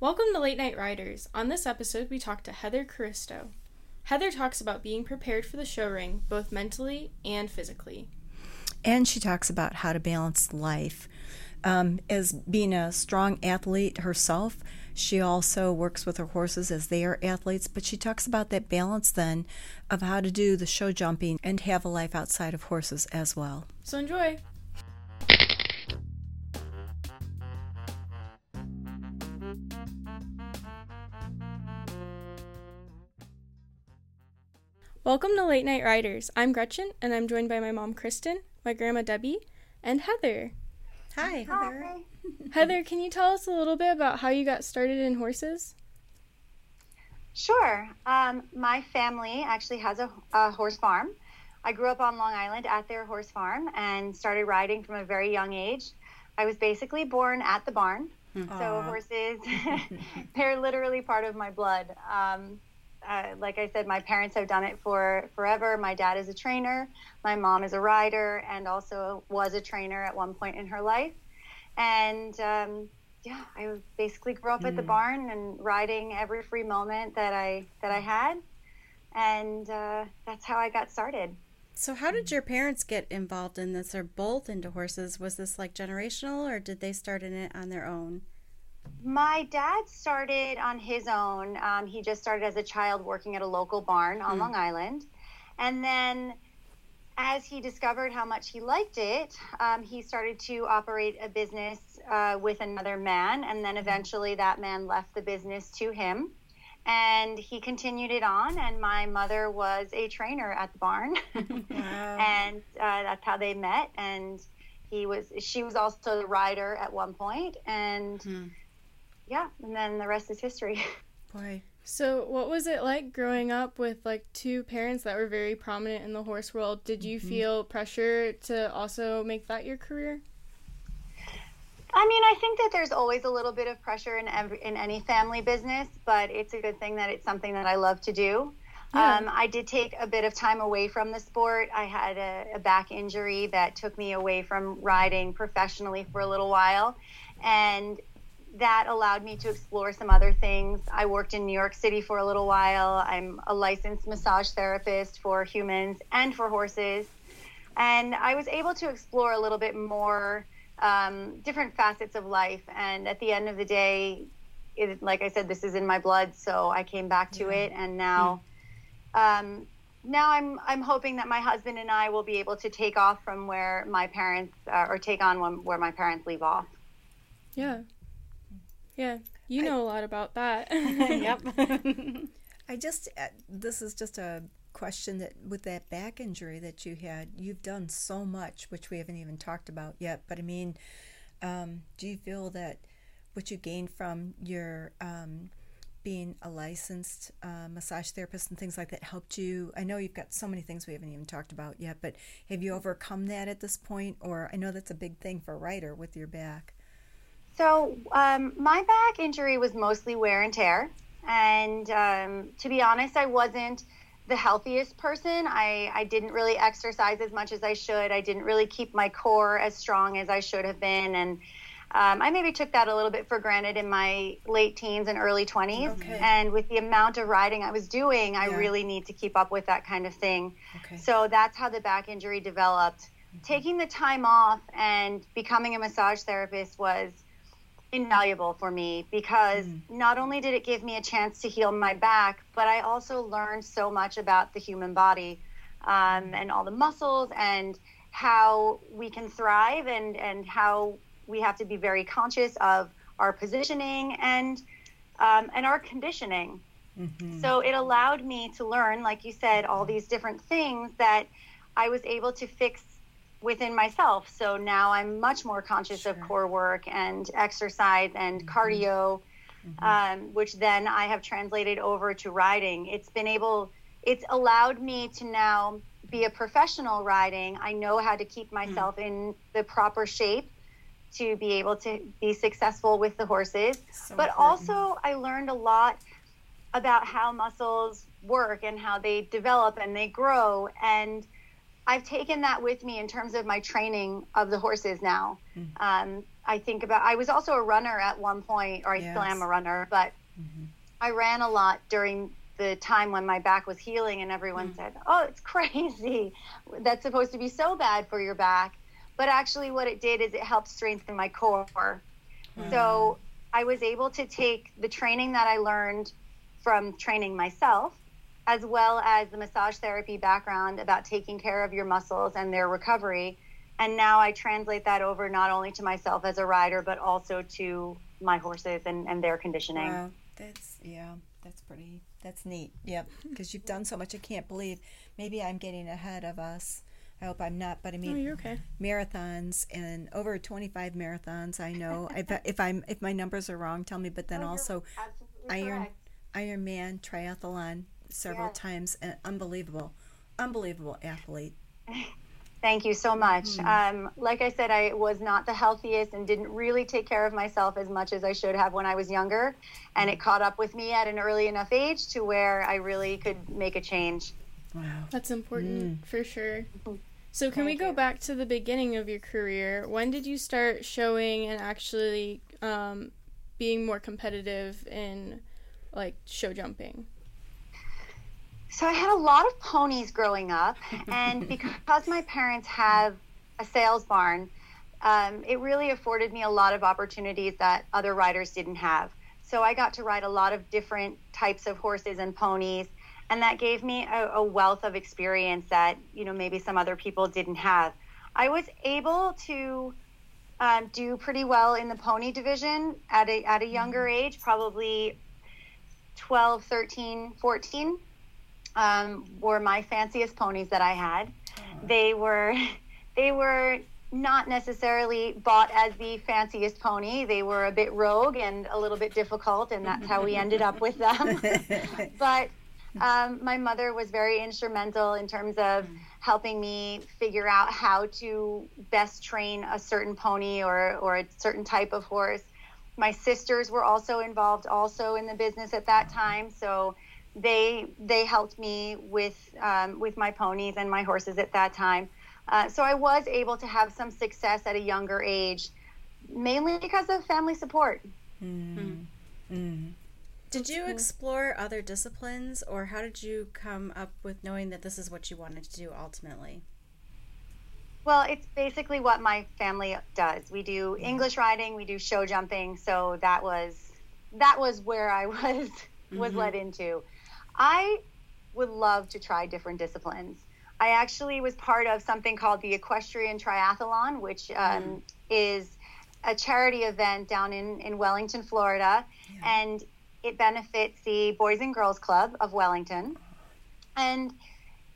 Welcome to Late Night Riders. On this episode, we talk to Heather Caristo. Heather talks about being prepared for the show ring, both mentally and physically. And she talks about how to balance life. Um, as being a strong athlete herself, she also works with her horses as they are athletes, but she talks about that balance then of how to do the show jumping and have a life outside of horses as well. So enjoy! Welcome to Late Night Riders. I'm Gretchen, and I'm joined by my mom, Kristen, my grandma, Debbie, and Heather. Hi, Heather. Heather, can you tell us a little bit about how you got started in horses? Sure. Um, my family actually has a, a, horse farm. I grew up on Long Island at their horse farm and started riding from a very young age. I was basically born at the barn. Aww. So horses, they're literally part of my blood. Um, uh, like I said, my parents have done it for forever. My dad is a trainer, my mom is a rider, and also was a trainer at one point in her life. And um, yeah, I basically grew up mm. at the hmm. barn and riding every free moment that I that I had, and uh, that's how I got started. So, how did your parents get involved in this? Or both into horses? Was this like generational, or did they start in it on their own? My dad started on his own. Um, he just started as a child working at a local barn on mm. Long Island. And then, as he discovered how much he liked it, um, he started to operate a business uh, with another man. And then eventually, that man left the business to him. And he continued it on. And my mother was a trainer at the barn. wow. and uh, that's how they met. And he was, she was also the rider at one point, And. Mm yeah, and then the rest is history. Boy. So, what was it like growing up with like two parents that were very prominent in the horse world? Did you mm-hmm. feel pressure to also make that your career? I mean, I think that there's always a little bit of pressure in every in any family business, but it's a good thing that it's something that I love to do. Yeah. Um, I did take a bit of time away from the sport. I had a, a back injury that took me away from riding professionally for a little while, and that allowed me to explore some other things. I worked in New York City for a little while. I'm a licensed massage therapist for humans and for horses. And I was able to explore a little bit more um, different facets of life. And at the end of the day, it, like I said, this is in my blood. So I came back to it. And now, um, now I'm, I'm hoping that my husband and I will be able to take off from where my parents, uh, or take on when, where my parents leave off. Yeah. Yeah, you know I, a lot about that. yep. I just, uh, this is just a question that with that back injury that you had, you've done so much, which we haven't even talked about yet. But I mean, um, do you feel that what you gained from your um, being a licensed uh, massage therapist and things like that helped you? I know you've got so many things we haven't even talked about yet, but have you overcome that at this point? Or I know that's a big thing for a rider with your back. So um, my back injury was mostly wear and tear, and um, to be honest, I wasn't the healthiest person. I, I didn't really exercise as much as I should. I didn't really keep my core as strong as I should have been, and um, I maybe took that a little bit for granted in my late teens and early 20s. Okay. And with the amount of riding I was doing, I yeah. really need to keep up with that kind of thing. Okay. So that's how the back injury developed. Mm-hmm. Taking the time off and becoming a massage therapist was invaluable for me because mm. not only did it give me a chance to heal my back, but I also learned so much about the human body um, and all the muscles and how we can thrive and, and how we have to be very conscious of our positioning and um, and our conditioning. Mm-hmm. So it allowed me to learn, like you said, all these different things that I was able to fix within myself. So now I'm much more conscious sure. of core work and exercise and mm-hmm. cardio, mm-hmm. Um, which then I have translated over to riding. It's been able, it's allowed me to now be a professional riding. I know how to keep mm. myself mm-hmm. in the proper shape to be able to be successful with the horses. So but important. also, I learned a lot about how muscles work and how they develop and they grow. And I've taken that with me in terms of my training of the horses now. Mm-hmm. Um, I think about. I was also a runner at one point, or I Yes. still am a runner, but I ran a lot during the time when my back was healing, and everyone said, "Oh, it's crazy. That's supposed to be so bad for your back." But actually, what it did is it helped strengthen my core. So I was able to take the training that I learned from training myself, as well as the massage therapy background about taking care of your muscles and their recovery. And now I translate that over not only to myself as a rider, but also to my horses and, and their conditioning. Wow, that's yeah, that's pretty. That's neat. Yep, hmm. because you've done so much. I can't believe. Maybe I'm getting ahead of us. I hope I'm not, but I Oh, mean you're okay. marathons and over 25 marathons. I know if, if I'm if my numbers are wrong, tell me. But then oh, also Absolutely Iron correct. Ironman triathlon several Yes. times. An unbelievable, unbelievable athlete. Thank you so much. Um, like I said, I was not the healthiest and didn't really take care of myself as much as I should have when I was younger. And it caught up with me at an early enough age to where I really could make a change. Wow. That's important for sure. So, can Thank we go you. back to the beginning of your career? When did you start showing and actually um, being more competitive in like show jumping? So I had a lot of ponies growing up, and because my parents have a sales barn, um, it really afforded me a lot of opportunities that other riders didn't have. So I got to ride a lot of different types of horses and ponies, and that gave me a, a wealth of experience that you know maybe some other people didn't have. I was able to um, do pretty well in the pony division at a at a younger age, probably 12, 13, 14 um, were my fanciest ponies that I had. They were they were not necessarily bought as the fanciest pony. They were a bit rogue and a little bit difficult, and that's how we ended up with them. but um, my mother was very instrumental in terms of helping me figure out how to best train a certain pony or, or a certain type of horse. My sisters were also involved also in the business at that time, so they they helped me with um, with my ponies and my horses at that time. Uh, so I was able to have some success at a younger age, mainly because of family support. Hmm. Hmm. Did you hmm. explore other disciplines, or how did you come up with knowing that this is what you wanted to do ultimately? Well, it's basically what my family does. We do English riding, we do show jumping, so that was that was where I was was mm-hmm. led into. I would love to try different disciplines. I actually was part of something called the Equestrian Triathlon, which um, is a charity event down in, in Wellington, Florida, and it benefits the Boys and Girls Club of Wellington. And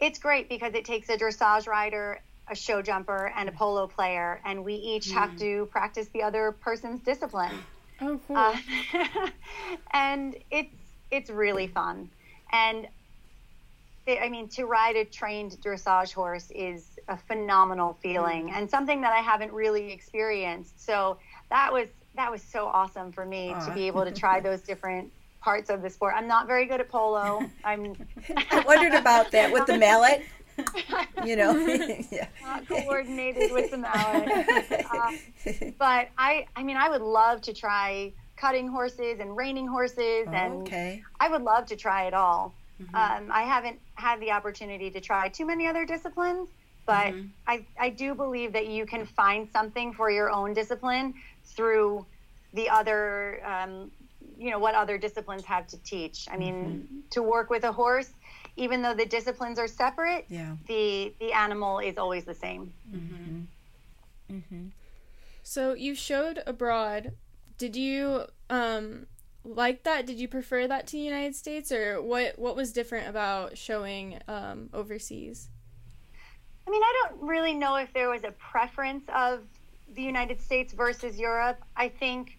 it's great because it takes a dressage rider, a show jumper, and a polo player, and we each have to practice the other person's discipline. Oh, cool. Uh, and it's it's really fun. And I mean, to ride a trained dressage horse is a phenomenal feeling and something that I haven't really experienced. So that was that was so awesome for me to be able to try those different parts of the sport. I'm not very good at polo. I'm I wondered about that with the mallet. You know, yeah. not coordinated with the mallet. Uh, but I, I mean, I would love to try cutting horses and reining horses, and okay. I would love to try it all. Mm-hmm. Um, I haven't had the opportunity to try too many other disciplines, but mm-hmm. I, I do believe that you can find something for your own discipline through the other, um, you know, what other disciplines have to teach. I mean, mm-hmm. to work with a horse, even though the disciplines are separate, Yeah. the the animal is always the same. So you showed abroad. Did you um like that? Did you prefer that to the United States, or what? What was different about showing um, overseas? I mean, I don't really know if there was a preference of the United States versus Europe. I think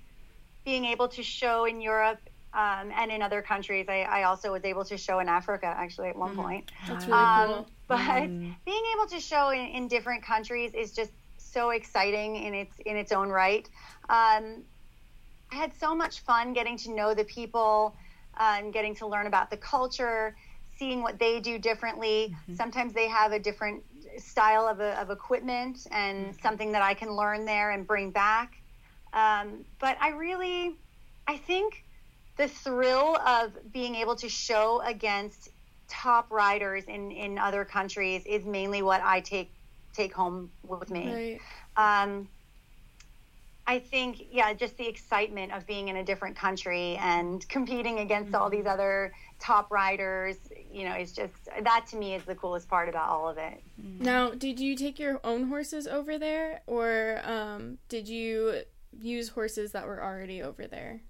being able to show in Europe um, and in other countries, I, I also was able to show in Africa actually at one point. That's really Um, cool. but being able to show in, in different countries is just so exciting in its in its own right. Um, I had so much fun getting to know the people, um, getting to learn about the culture, seeing what they do differently. Sometimes they have a different style of, of equipment and something that I can learn there and bring back. Um, but I really, I think the thrill of being able to show against top riders in, in other countries is mainly what I take take home with me. Right. Um, I think, yeah, just the excitement of being in a different country and competing against mm-hmm. all these other top riders, you know, is just that to me is the coolest part about all of it. Mm-hmm. Now, did you take your own horses over there, or um, did you use horses that were already over there?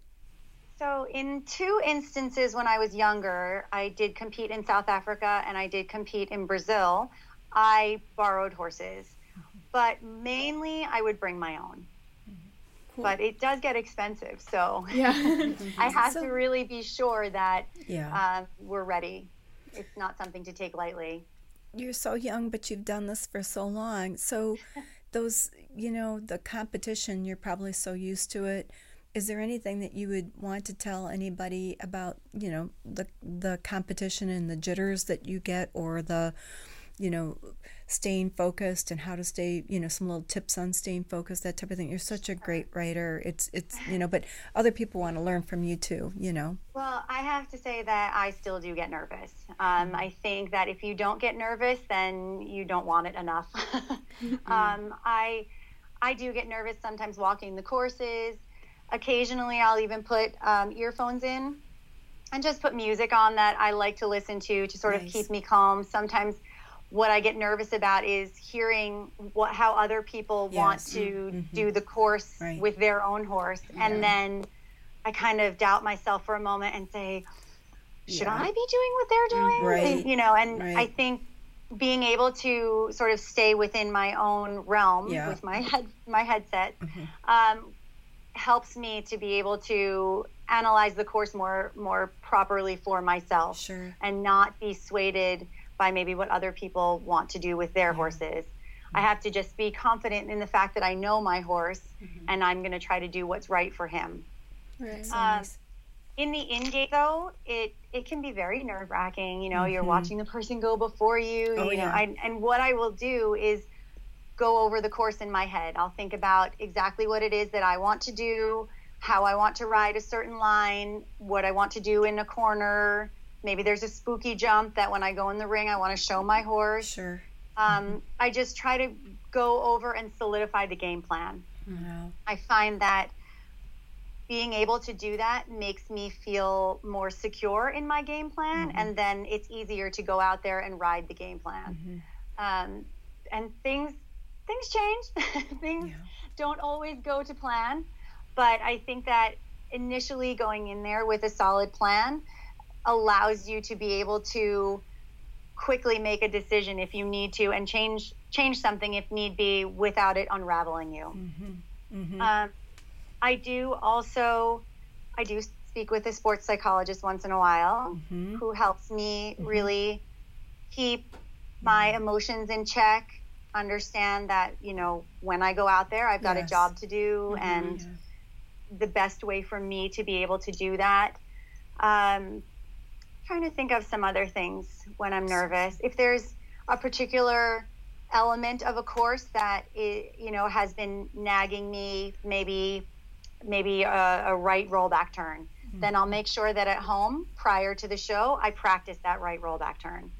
So, in two instances when I was younger, I did compete in South Africa and I did compete in Brazil. I borrowed horses, mm-hmm. but mainly I would bring my own cool. But it does get expensive. So yeah, I have so, to really be sure that yeah. Uh, we're ready. It's not something to take lightly. You're so young, but you've done this for so long. So those, you know, the competition, you're probably so used to it. Is there anything that you would want to tell anybody about, you know, the the competition and the jitters that you get or the you know, staying focused and how to stay, you know, some little tips on staying focused, that type of thing. You're such a great rider. It's, it's, you know, but other people want to learn from you too, you know. Well, I have to say that I still do get nervous. Um, I think that if you don't get nervous, then you don't want it enough. um, I, I do get nervous sometimes walking the courses. Occasionally, I'll even put um, earphones in and just put music on that I like to listen to to sort nice. of keep me calm. Sometimes what I get nervous about is hearing what how other people yes. want to mm-hmm. do the course right. with their own horse, yeah. and then I kind of doubt myself for a moment and say, "Should yeah. I be doing what they're doing?" Right. You know, and right. I think being able to sort of stay within my own realm yeah. with my head my headset mm-hmm. um, helps me to be able to analyze the course more more properly for myself sure. and not be swayed by maybe what other people want to do with their yeah. horses. I have to just be confident in the fact that I know my horse mm-hmm. and I'm going to try to do what's right for him. Right. Um, in the in gate though, it it can be very nerve wracking. You know, mm-hmm. you're watching the person go before you. Oh, you know, yeah. I, and what I will do is go over the course in my head. I'll think about exactly what it is that I want to do, how I want to ride a certain line, what I want to do in a corner, Maybe there's a spooky jump that when I go in the ring, I want to show my horse. Sure. Um, I just try to go over and solidify the game plan. Wow. I find that being able to do that makes me feel more secure in my game plan, mm-hmm. and then it's easier to go out there and ride the game plan. Mm-hmm. Um, and things things change. things yeah. don't always go to plan, but I think that initially going in there with a solid plan allows you to be able to quickly make a decision if you need to and change change something if need be without it unraveling you. Mm-hmm. Mm-hmm. Um, I do also I do speak with a sports psychologist once in a while mm-hmm. who helps me mm-hmm. really keep my mm-hmm. emotions in check understand that you know when i go out there i've got yes. a job to do mm-hmm. and the best way for me to be able to do that um, trying to think of some other things when I'm nervous. If there's a particular element of a course that it, you know has been nagging me, maybe maybe a, a right rollback turn, mm-hmm. then I'll make sure that at home prior to the show I practice that right rollback turn.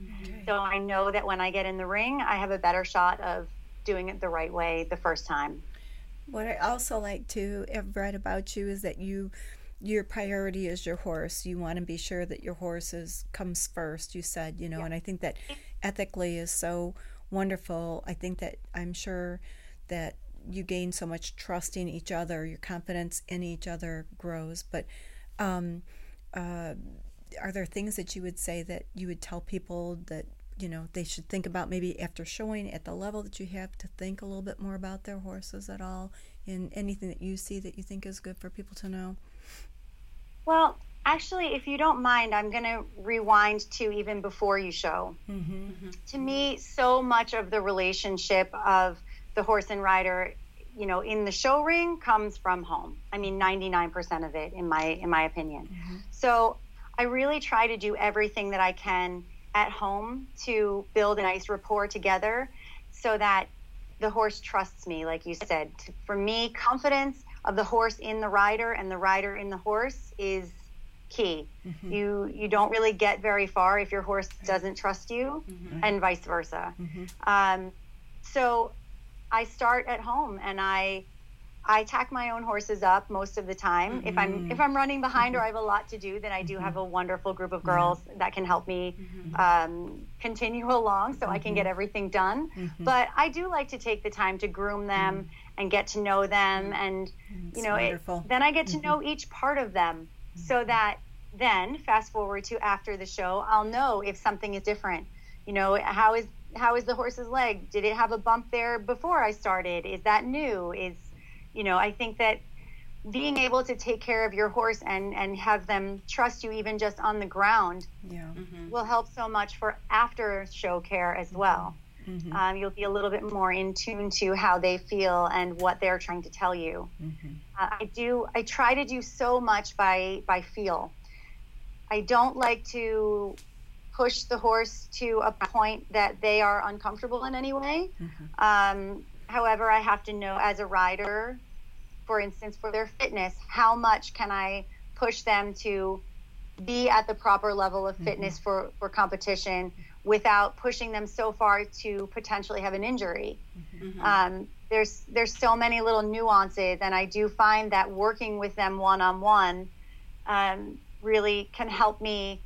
So I know that when I get in the ring, I have a better shot of doing it the right way the first time. What I also like to have read about you is that you your priority is your horse. You want to be sure that your horse is, comes first, you said, you know, yeah. and I think that ethically is so wonderful. I think that I'm sure that you gain so much trust in each other, your confidence in each other grows. But um, uh, are there things that you would say that you would tell people that you know they should think about maybe after showing at the level that you have to think a little bit more about their horses at all in anything that you see that you think is good for people to know well, actually, if you don't mind, I'm going to rewind to even before you show. Mm-hmm. Mm-hmm. To me, so much of the relationship of the horse and rider, you know, in the show ring comes from home. I mean, 99% of it, in my in my opinion. Mm-hmm. So I really try to do everything that I can at home to build a nice rapport together, so that the horse trusts me, like you said. For me, confidence of the horse in the rider and the rider in the horse is key. Mm-hmm. You you don't really get very far if your horse doesn't trust you, mm-hmm. and vice versa. Mm-hmm. Um, so I start at home and I I tack my own horses up most of the time. Mm-hmm. If I'm mm-hmm. if I'm running behind or I have a lot to do, then I do have a wonderful group of girls yeah. that can help me mm-hmm. um, continue along so I can get everything done. But I do like to take the time to groom them and get to know them, and you know, it, then I get to know each part of them so that then fast forward to after the show, I'll know if something is different. You know, how is how is the horse's leg? Did it have a bump there before I started? Is that new? Is you know, I think that being able to take care of your horse and and have them trust you even just on the ground yeah. mm-hmm. will help so much for after show care as well. Mm-hmm. Um, you'll be a little bit more in tune to how they feel and what they're trying to tell you. Mm-hmm. Uh, I do. I try to do so much by by feel. I don't like to push the horse to a point that they are uncomfortable in any way. Mm-hmm. Um, however, I have to know as a rider, for instance, for their fitness, how much can I push them to be at the proper level of fitness mm-hmm. for, for competition without pushing them so far to potentially have an injury. Mm-hmm. Um, there's there's so many little nuances, and I do find that working with them one on one really can help me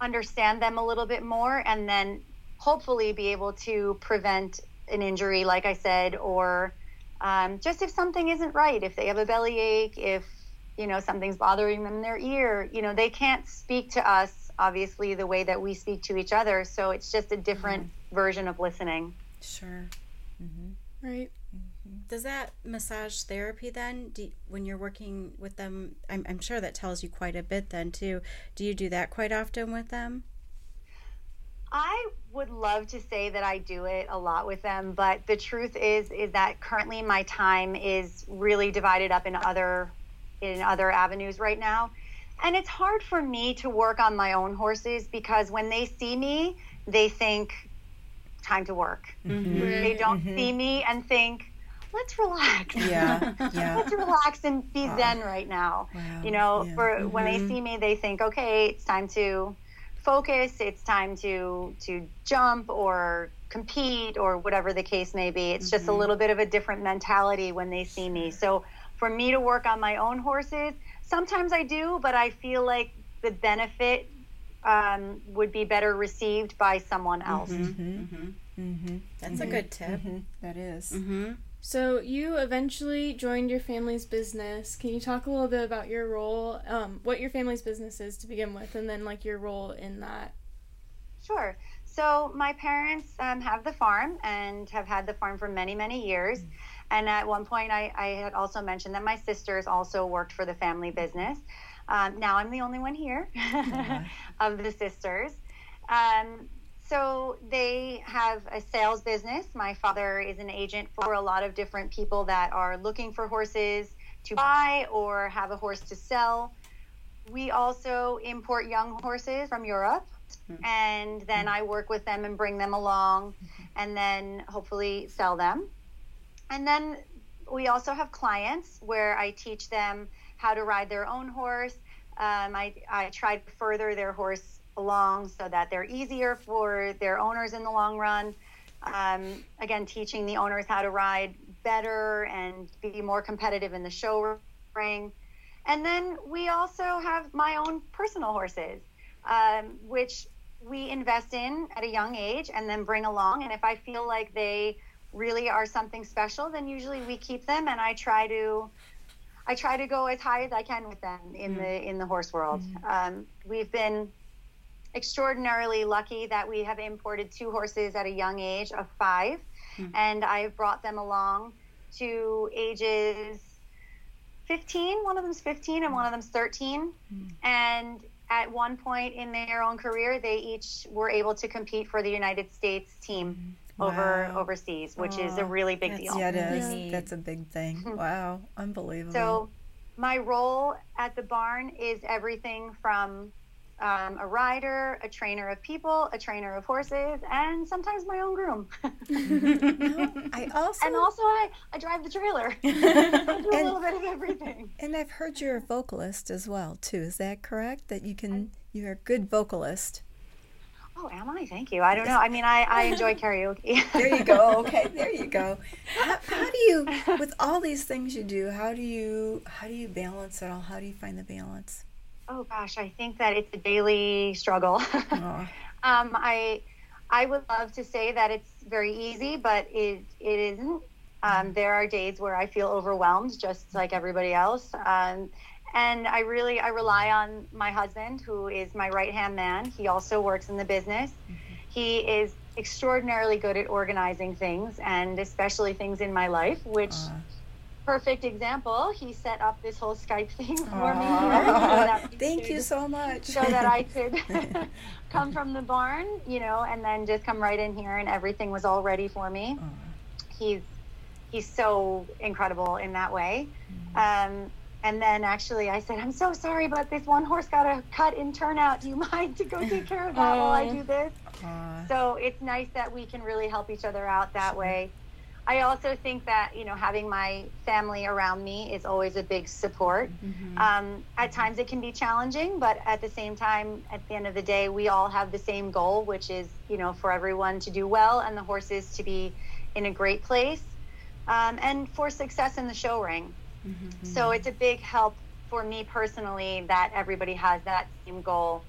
understand them a little bit more and then hopefully be able to prevent an injury, like I said, or um, just if something isn't right, if they have a belly ache, if you know something's bothering them in their ear, you know they can't speak to us obviously the way that we speak to each other. So it's just a different mm-hmm. version of listening. Sure. Mm-hmm. Right. Does that massage therapy then, do, when you're working with them? I'm, I'm sure that tells you quite a bit then too. Do you do that quite often with them? I would love to say that I do it a lot with them, but the truth is is that currently my time is really divided up in other in other avenues right now. And it's hard for me to work on my own horses because when they see me, they think time to work. Mm-hmm. They don't mm-hmm. see me and think let's relax. Yeah, yeah. let's relax and be wow. zen right now. Wow. You know, yeah. for mm-hmm. when they mm-hmm. see me, they think, okay, it's time to focus. It's time to to jump or compete or whatever the case may be. It's mm-hmm. just a mm-hmm. little bit of a different mentality when they see me. So for me to work on my own horses, sometimes I do, but I feel like the benefit um, would be better received by someone else. Mm-hmm. Mm-hmm. mm-hmm. That's a good tip. That is. So you eventually joined your family's business. Can you talk a little bit about your role, um, what your family's business is to begin with, and then like your role in that? Sure. So my parents um, have the farm and have had the farm for many, many years. Mm-hmm. And at one point, I, I, had also mentioned that my sisters also worked for the family business. Um, now I'm the only one here uh-huh. of the sisters. Um, so they have a sales business. My father is an agent for a lot of different people that are looking for horses to buy or have a horse to sell. We also import young horses from Europe. Mm-hmm. And then I work with them and bring them along and then hopefully sell them. And then we also have clients where I teach them how to ride their own horse. Um, I, I try to further their horse along so that they're easier for their owners in the long run. Um, again, teaching the owners how to ride better and be more competitive in the show ring. And then we also have my own personal horses, um, which we invest in at a young age and then bring along. And if I feel like they really are something special, then usually we keep them. And I try to, I try to go as high as I can with them in mm-hmm. the in the horse world. Mm-hmm. Um, we've been extraordinarily lucky that we have imported two horses at a young age of 5 mm-hmm. and I've brought them along to ages 15. One of them's 15 and one of them's 13. Mm-hmm. And at one point in their own career, they each were able to compete for the United States team. Wow. Over overseas, which oh, is a really big deal. Yeah, it is. Yeah. That's a big thing. wow, unbelievable. So, my role at the barn is everything from um, a rider, a trainer of people, a trainer of horses, and sometimes my own groom. I also and also I, I drive the trailer. I do a little bit of everything. and I've heard you're a vocalist as well too. Is that correct? That you can you're a good vocalist. Oh, am I? Thank you. I don't know. I mean, I, I enjoy karaoke. There you go. Okay, there you go. How, how do you, with all these things you do, how do you how do you balance it all? How do you find the balance? Oh gosh, I think that it's a daily struggle. Aw. um, I I would love to say that it's very easy, but it it isn't. Um, there are days where I feel overwhelmed, just like everybody else. Um, and I really I rely on my husband, who is my right hand man. He also works in the business. He is extraordinarily good at organizing things, and especially things in my life, which Aw. Perfect example. He set up this whole Skype thing for me. So Thank you so much. so that I could come from the barn, you know, and then just come right in here and everything was all ready for me. Aw. He's he's so incredible in that way. Um, and then actually I said, I'm so sorry, but this one horse got a cut in turnout. Do you mind to go take care of that while I do this? So it's nice that we can really help each other out that way. I also think that, you know, having my family around me is always a big support. Um, at times it can be challenging, but at the same time, at the end of the day, we all have the same goal, which is, you know, for everyone to do well and the horses to be in a great place um, and for success in the show ring. So it's a big help for me personally that everybody has that same goal.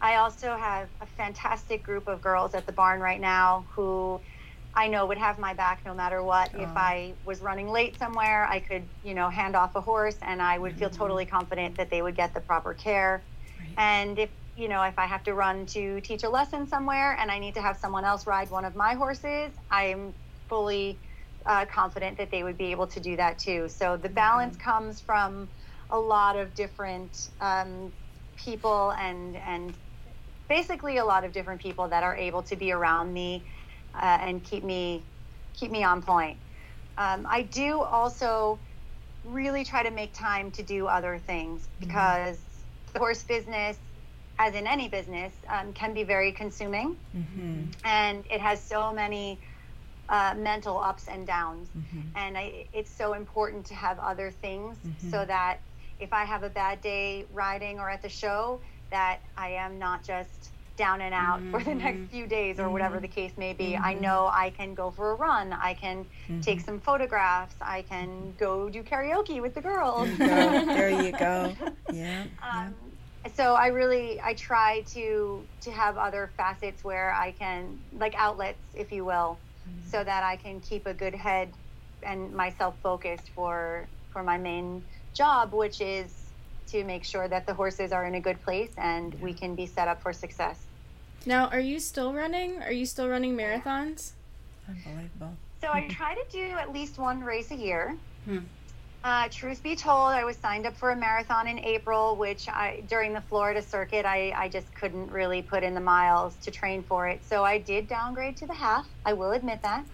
I also have a fantastic group of girls at the barn right now who I know would have my back no matter what. If I was running late somewhere, I could, you know, hand off a horse and I would feel totally confident that they would get the proper care. Right. And if, you know, if I have to run to teach a lesson somewhere and I need to have someone else ride one of my horses, I'm fully uh, confident that they would be able to do that too. So the balance comes from a lot of different um, people and and basically a lot of different people that are able to be around me uh, and keep me keep me on point. Um, I do also really try to make time to do other things because the horse business, as in any business, um, can be very consuming Mhm. and it has so many uh, mental ups and downs. Mhm. And I, it's so important to have other things Mhm. so that if I have a bad day riding or at the show, that I am not just down and out for the next mm-hmm. few days or whatever mm-hmm. the case may be. I mm-hmm. know I can go for a run. I can take some photographs. I can go do karaoke with the girls. There you go. There you go. Yeah. yeah. Um, so I really I try to to have other facets where I can like outlets, if you will, so that I can keep a good head and myself focused for for my main job, which is to make sure that the horses are in a good place and we can be set up for success. Now, are you still running? Are you still running marathons? Unbelievable. So I try to do at least one race a year. Hmm. Uh, truth be told, I was signed up for a marathon in April, which I during the Florida circuit, I, I just couldn't really put in the miles to train for it. So I did downgrade to the half. I will admit that.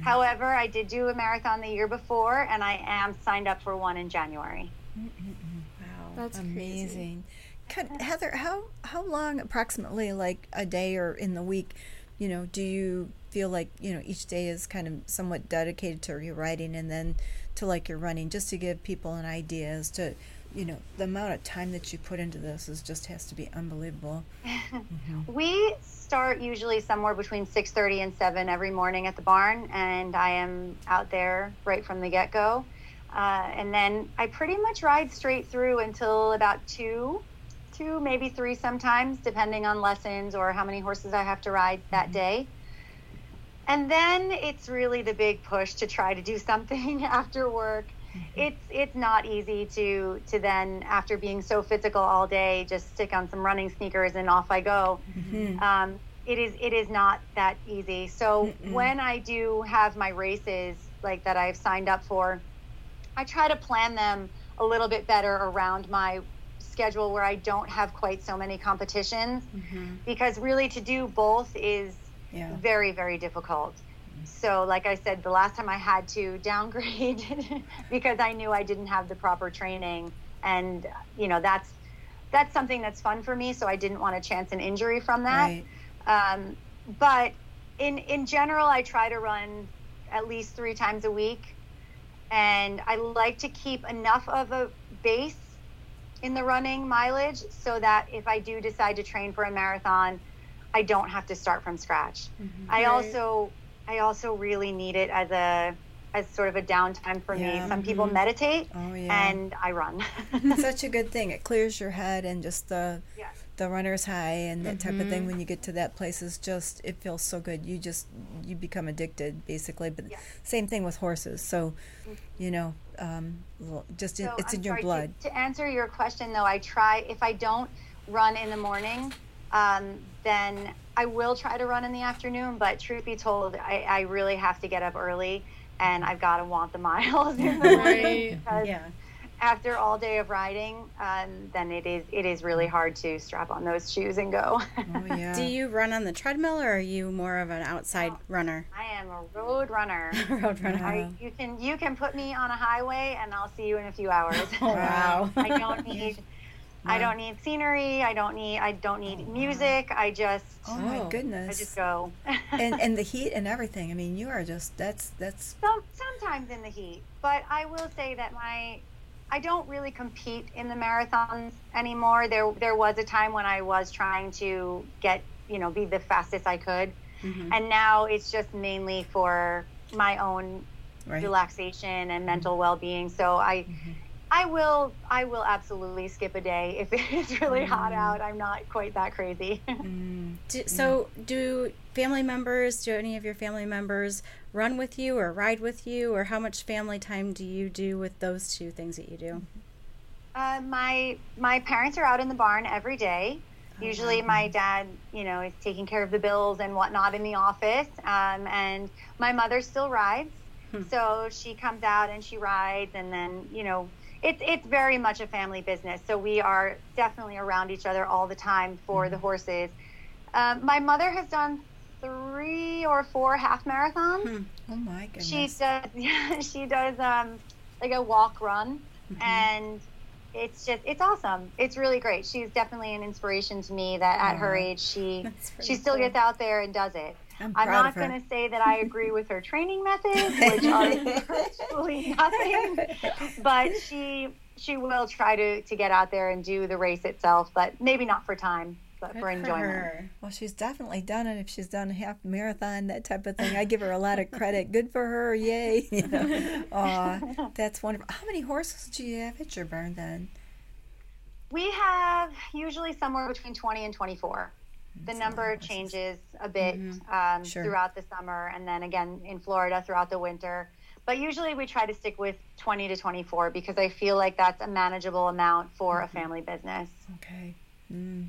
However, I did do a marathon the year before, and I am signed up for one in January. Wow. That's crazy. Could, Heather, how how long approximately, like a day or in the week, you know, do you feel like you know each day is kind of somewhat dedicated to your riding and then to like your running, just to give people an idea as to, you know, the amount of time that you put into this is just has to be unbelievable. We start usually somewhere between 6:30 and 7 every morning at the barn, and I am out there right from the get-go. Uh, and then I pretty much ride straight through until about two, two maybe three sometimes, depending on lessons or how many horses I have to ride that mm-hmm. day. And then it's really the big push to try to do something after work. Mm-hmm. It's it's not easy to to then after being so physical all day just stick on some running sneakers and off I go. Mm-hmm. Um, it is it is not that easy. So when I do have my races like that I've signed up for, I try to plan them a little bit better around my schedule where I don't have quite so many competitions because really to do both is Yeah. very very difficult so like i said the last time i had to downgrade because i knew i didn't have the proper training and you know that's that's something that's fun for me. So I didn't want to chance an injury from that. Right. Um, but in in general, I try to run at least three times a week, and I like to keep enough of a base in the running mileage so that if I do decide to train for a marathon, I don't have to start from scratch. Mm-hmm. I Right. also I also really need it as a as sort of a downtime for Yeah. me. Some people mm-hmm. meditate Oh yeah. and I run. Such a good thing. It clears your head and just the Yes. The runner's high and that type of Mm-hmm. thing when you get to that place is just it feels so good. You just you become addicted basically. But Yeah. same thing with horses. So, you know, um, well, just in, So, it's I'm in your sorry, to- blood. To, answer your question, though, I try if I don't run in the morning, um, then I will try to run in the afternoon. But truth be told, I, I really have to get up early, and I've got to want the miles in the morning Right. because Yeah. After all day of riding, um, then it is it is really hard to strap on those shoes and go. Oh yeah. Do you run on the treadmill or are you more of an outside runner? I am a road runner. Road runner. I, you can you can put me on a highway, and I'll see you in a few hours. Oh, wow. I don't need I don't need scenery. I don't need I don't need music. I just oh my Oh. I just go. and and the heat and everything. I mean, you are just that's that's Some, sometimes in the heat, but I will say that my I don't really compete in the marathons anymore. There there was a time when I was trying to get you know be the fastest I could, Mhm. and now it's just mainly for my own right. relaxation and mental well-being. So I I will I will absolutely skip a day if it's really hot out. I'm not quite that crazy. Mm, Do, so, do family members, do any of your family members run with you or ride with you, or how much family time do you do with those two things that you do? Uh, my my parents are out in the barn every day. Usually, my dad, you know, is taking care of the bills and whatnot in the office, um, and my mother still rides. So she comes out and she rides, and then you know, it's it's very much a family business. So we are definitely around each other all the time for the horses. Um, my mother has done three or four half marathons. oh my goodness. She does. she does um, like a walk run, and it's just it's awesome. It's really great. She's definitely an inspiration to me. That at her age, she she still cool. gets out there and does it. I'm I'm not going to say that I agree with her training methods, which are virtually nothing, but she she will try to to get out there and do the race itself, but maybe not for time, but Good for enjoyment. her. Well, she's definitely done it. If she's done a half marathon, that type of thing, I give her a lot of credit. Good for her, yay! You know, Aw, that's wonderful. How many horses do you have at your barn then? We have usually somewhere between 20 and 24. The number changes a bit um, Sure. throughout the summer and then again in Florida throughout the winter. But usually we try to stick with 20 to 24 because I feel like that's a manageable amount for a family business. Okay. Mm.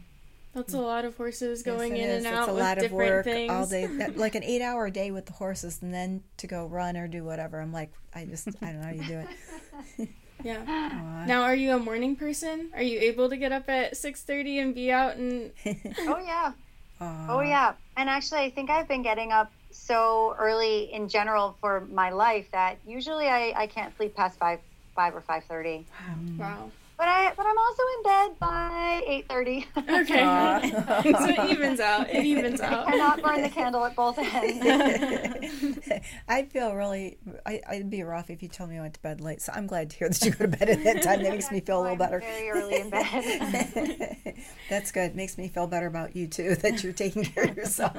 That's a lot of horses going Yes, in is. and It's out a with lot of work things. all day, that, like an eight-hour day with the horses, and then to go run or do whatever. I'm like, I just, I don't know how you do it. Yeah. Aw. Now, are you a morning person? Are you able to get up at six thirty and be out and? Oh, yeah. Aw. Oh, yeah. And actually, I think I've been getting up so early in general for my life that usually I, I can't sleep past 5 5 or 5.30. Hmm. Wow. But, I, but I'm also in bed by 8.30. Okay. Aw. so it evens out. It evens out. I cannot burn the candle at both ends. I'd feel really, I, I'd be rough if you told me I went to bed late. So I'm glad to hear that you go to bed at that time. That makes me feel a little I'm better. Very early in bed. That's good. Makes me feel better about you too, that you're taking care of yourself.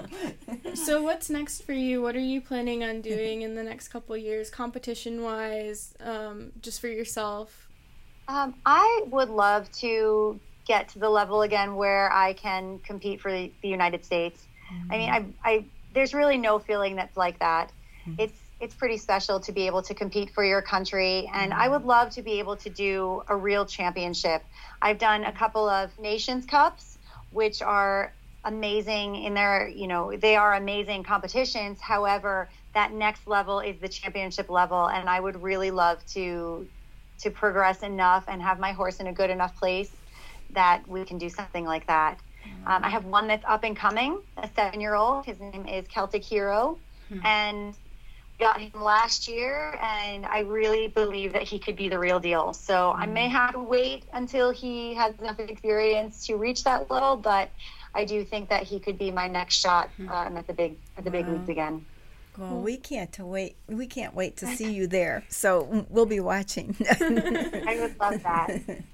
So what's next for you? What are you planning on doing in the next couple years, competition wise, um, just for yourself? Um, I would love to get to the level again where I can compete for the, the United States. I mean, I, mm-hmm. I there's really no feeling that's like that. Mm-hmm. It's it's pretty special to be able to compete for your country, and I mm-hmm. would love to be able to do a real championship. I've done a couple of Nations Cups, which are amazing in their, you know, they are amazing competitions. However, that next level is the championship level, and I would really love to to progress enough and have my horse in a good enough place that we can do something like that. Um, I have one that's up and coming, a seven year old. His name is Celtic Hero. And got him last year, and I really believe that he could be the real deal. So I may have to wait until he has enough experience to reach that level, but I do think that he could be my next shot um, at the big at the big leagues again. Well, we can't wait. We can't wait to see you there. So we'll be watching. I would love that. Thank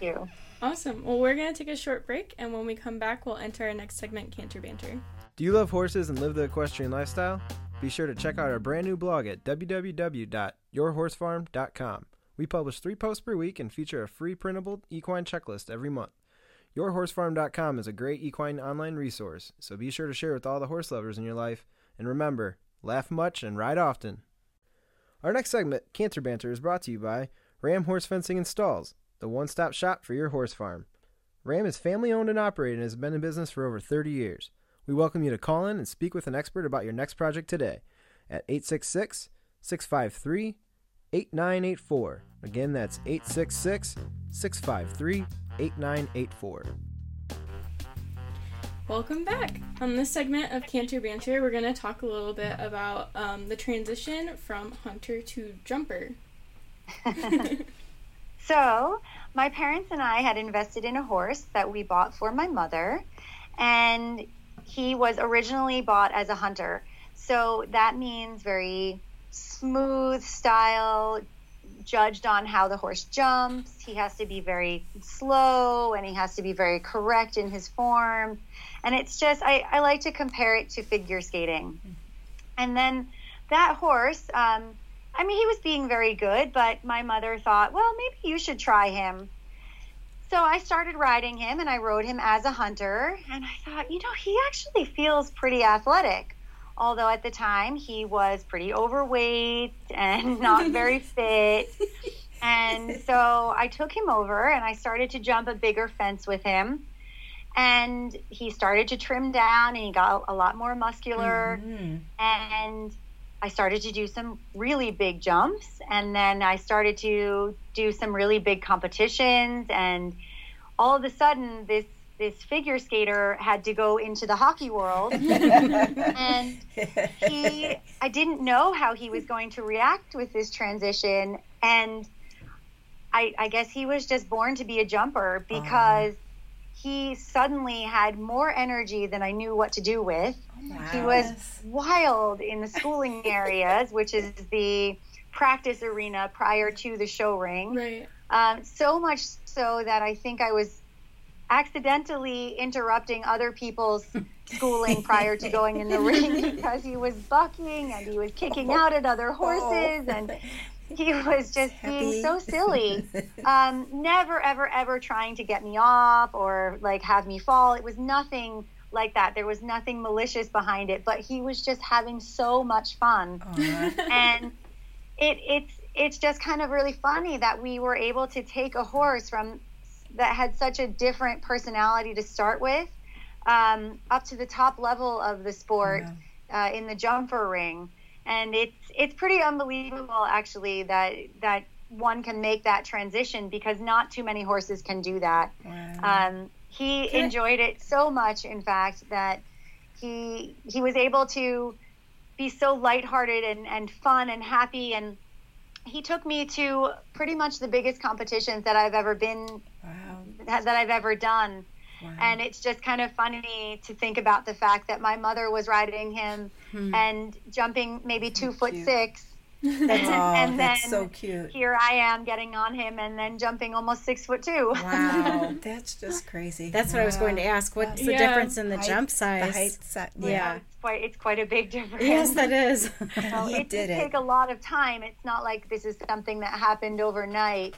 you. Awesome. Well, we're going to take a short break, and when we come back, we'll enter our next segment, Canter Banter. Do you love horses and live the equestrian lifestyle? Be sure to check out our brand new blog at www.yourhorsefarm.com. We publish three posts per week and feature a free printable equine checklist every month. Yourhorsefarm.com is a great equine online resource, so be sure to share with all the horse lovers in your life. And remember, laugh much and ride often. Our next segment, Canter Banter, is brought to you by RAMM Horse Fencing and Stalls, the one stop shop for your horse farm. RAMM is family owned and operated and has been in business for over 30 years. We welcome you to call in and speak with an expert about your next project today at 866 653 8984. Again, that's 866 653 8984. Welcome back. On this segment of Canter Banter, we're going to talk a little bit about um, the transition from hunter to jumper. So, my parents and I had invested in a horse that we bought for my mother, and he was originally bought as a hunter. So, that means very smooth style, judged on how the horse jumps. He has to be very slow and he has to be very correct in his form. And it's just, I, I like to compare it to figure skating. And then that horse, um, I mean, he was being very good, but my mother thought, well, maybe you should try him. So I started riding him and I rode him as a hunter. And I thought, you know, he actually feels pretty athletic. Although at the time he was pretty overweight and not very fit. And so I took him over and I started to jump a bigger fence with him. And he started to trim down and he got a lot more muscular. Mm-hmm. And I started to do some really big jumps, and then I started to do some really big competitions, and all of a sudden, this this figure skater had to go into the hockey world, and he I didn't know how he was going to react with this transition, and I, I guess he was just born to be a jumper uh-huh. because he suddenly had more energy than I knew what to do with. He was wild in the schooling areas, which is the practice arena prior to the show ring. Right. Um, so much so that I think I was accidentally interrupting other people's schooling prior to going in the ring because he was bucking and he was kicking out at other horses and he was just being so silly. Um, never, ever, ever trying to get me off or like have me fall. It was nothing like that. There was nothing malicious behind it, but he was just having so much fun. and it, it's it's just kind of really funny that we were able to take a horse from that had such a different personality to start with um, up to the top level of the sport uh, in the jumper ring and it's it's pretty unbelievable actually that that one can make that transition because not too many horses can do that. Um, he I- enjoyed it so much in fact that he he was able to be so lighthearted and, and fun and happy. And he took me to pretty much the biggest competitions that I've ever been that that I've ever done. And it's just kind of funny to think about the fact that my mother was riding him hmm. and jumping maybe two foot cute. six. Oh, and that's then so cute. here I am getting on him and then jumping almost six foot two. Wow, that's just crazy. That's what I was going to ask. What's the difference in the Height- jump The size? height si- Yeah. It's quite it's quite a big difference. Yes, that is. So He it did did it. take a lot of time. It's not like this is something that happened overnight,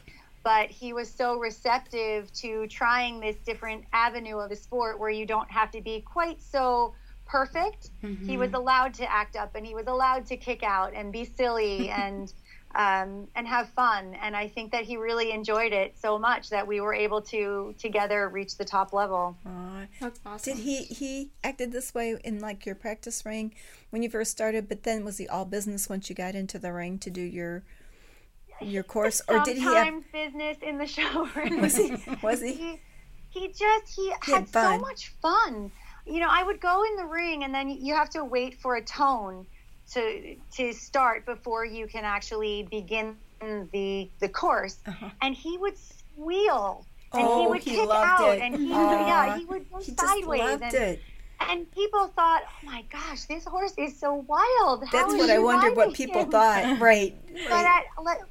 but he was so receptive to trying this different avenue of the sport where you don't have to be quite so perfect. He was allowed to act up and he was allowed to kick out and be silly and um, and have fun. And I think that he really enjoyed it so much that we were able to together reach the top level. Aw. That's awesome. Did he he acted this way in like your practice ring when you first started, but then was he all business once you got into the ring to do your your course, or did he have? Business in the show ring. Was he? Was he? he he just he, He had, had so much fun you know i would go in the ring and then you have to wait for a tone to to start before you can actually begin the the course, Uh-huh. and he would squeal and he Oh, would he kick out it. and he yeah he would go He sideways loved and, it. And people thought oh my gosh this horse is so wild How That's what I she wondered what people him?" thought. Right. but at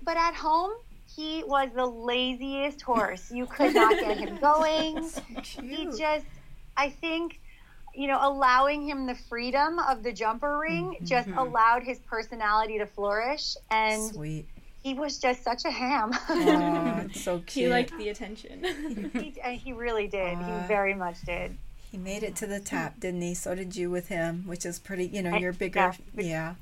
but at home he was the laziest horse you could not get him going he just i think you know allowing him the freedom of the jumper ring mm-hmm. just mm-hmm. allowed his personality to flourish and Sweet. he was just such a ham Aw, so cute. He liked the attention. he, uh, he really did Aw. he very much did He made it to the top, didn't he? So did you with him, which is pretty. You know, you're bigger. yeah. Yeah.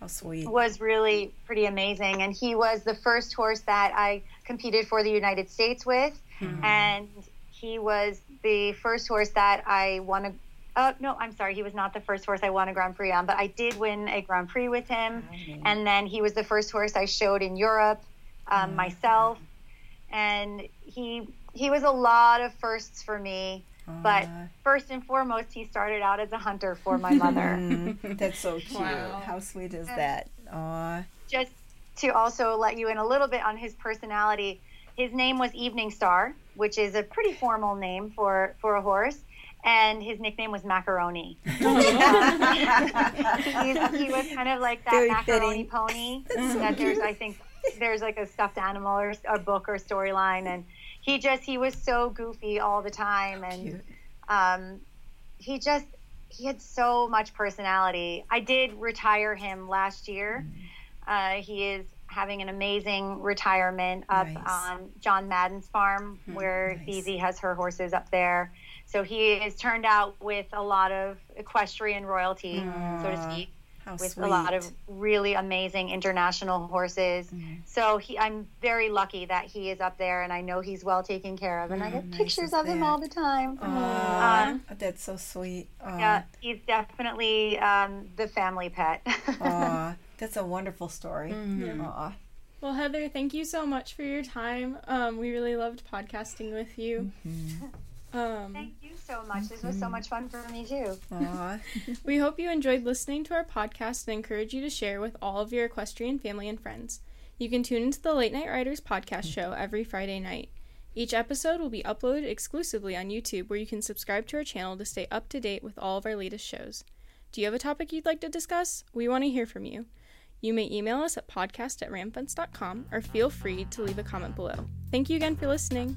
How sweet. was really pretty amazing and he was the first horse that i competed for the united states with and he was the first horse that i won a uh, no i'm sorry he was not the first horse i won a grand prix on but i did win a grand prix with him and then he was the first horse i showed in europe um, myself and he he was a lot of firsts for me but first and foremost he started out as a hunter for my mother that's so cute. Wow. How sweet is that? Aw. just to also let you in a little bit on his personality, his name was Evening Star, which is a pretty formal name for for a horse, and his nickname was Macaroni. He's, he was kind of like that Very macaroni fitting. pony. That's so that there's, cute. I think, there's like a stuffed animal or a book or storyline, and he just he was so goofy all the time, and um, he just he had so much personality. I did retire him last year. Uh, he is having an amazing retirement up Nice. on John Madden's farm, where nice. Beezie has her horses up there. So he is turned out with a lot of equestrian royalty, so to speak How with sweet. a lot of really amazing international horses. Mm-hmm. So he, I'm very lucky that he is up there, and I know he's well taken care of. And I get nice pictures is of him all the time. Aw, Um, that's so sweet. Aw, Yeah, he's definitely um, the family pet. aw, that's a wonderful story. Mm-hmm. Aw. well, Heather, thank you so much for your time. Um, we really loved podcasting with you. Um, Thank you so much. This was so much fun for me too. We hope you enjoyed listening to our podcast and encourage you to share with all of your equestrian family and friends. You can tune into the Late Night Riders podcast show every Friday night. Each episode will be uploaded exclusively on YouTube, where you can subscribe to our channel to stay up to date with all of our latest shows. Do you have a topic you'd like to discuss? We want to hear from you. You may email us at podcast at rammfence.com or feel free to leave a comment below. Thank you again for listening.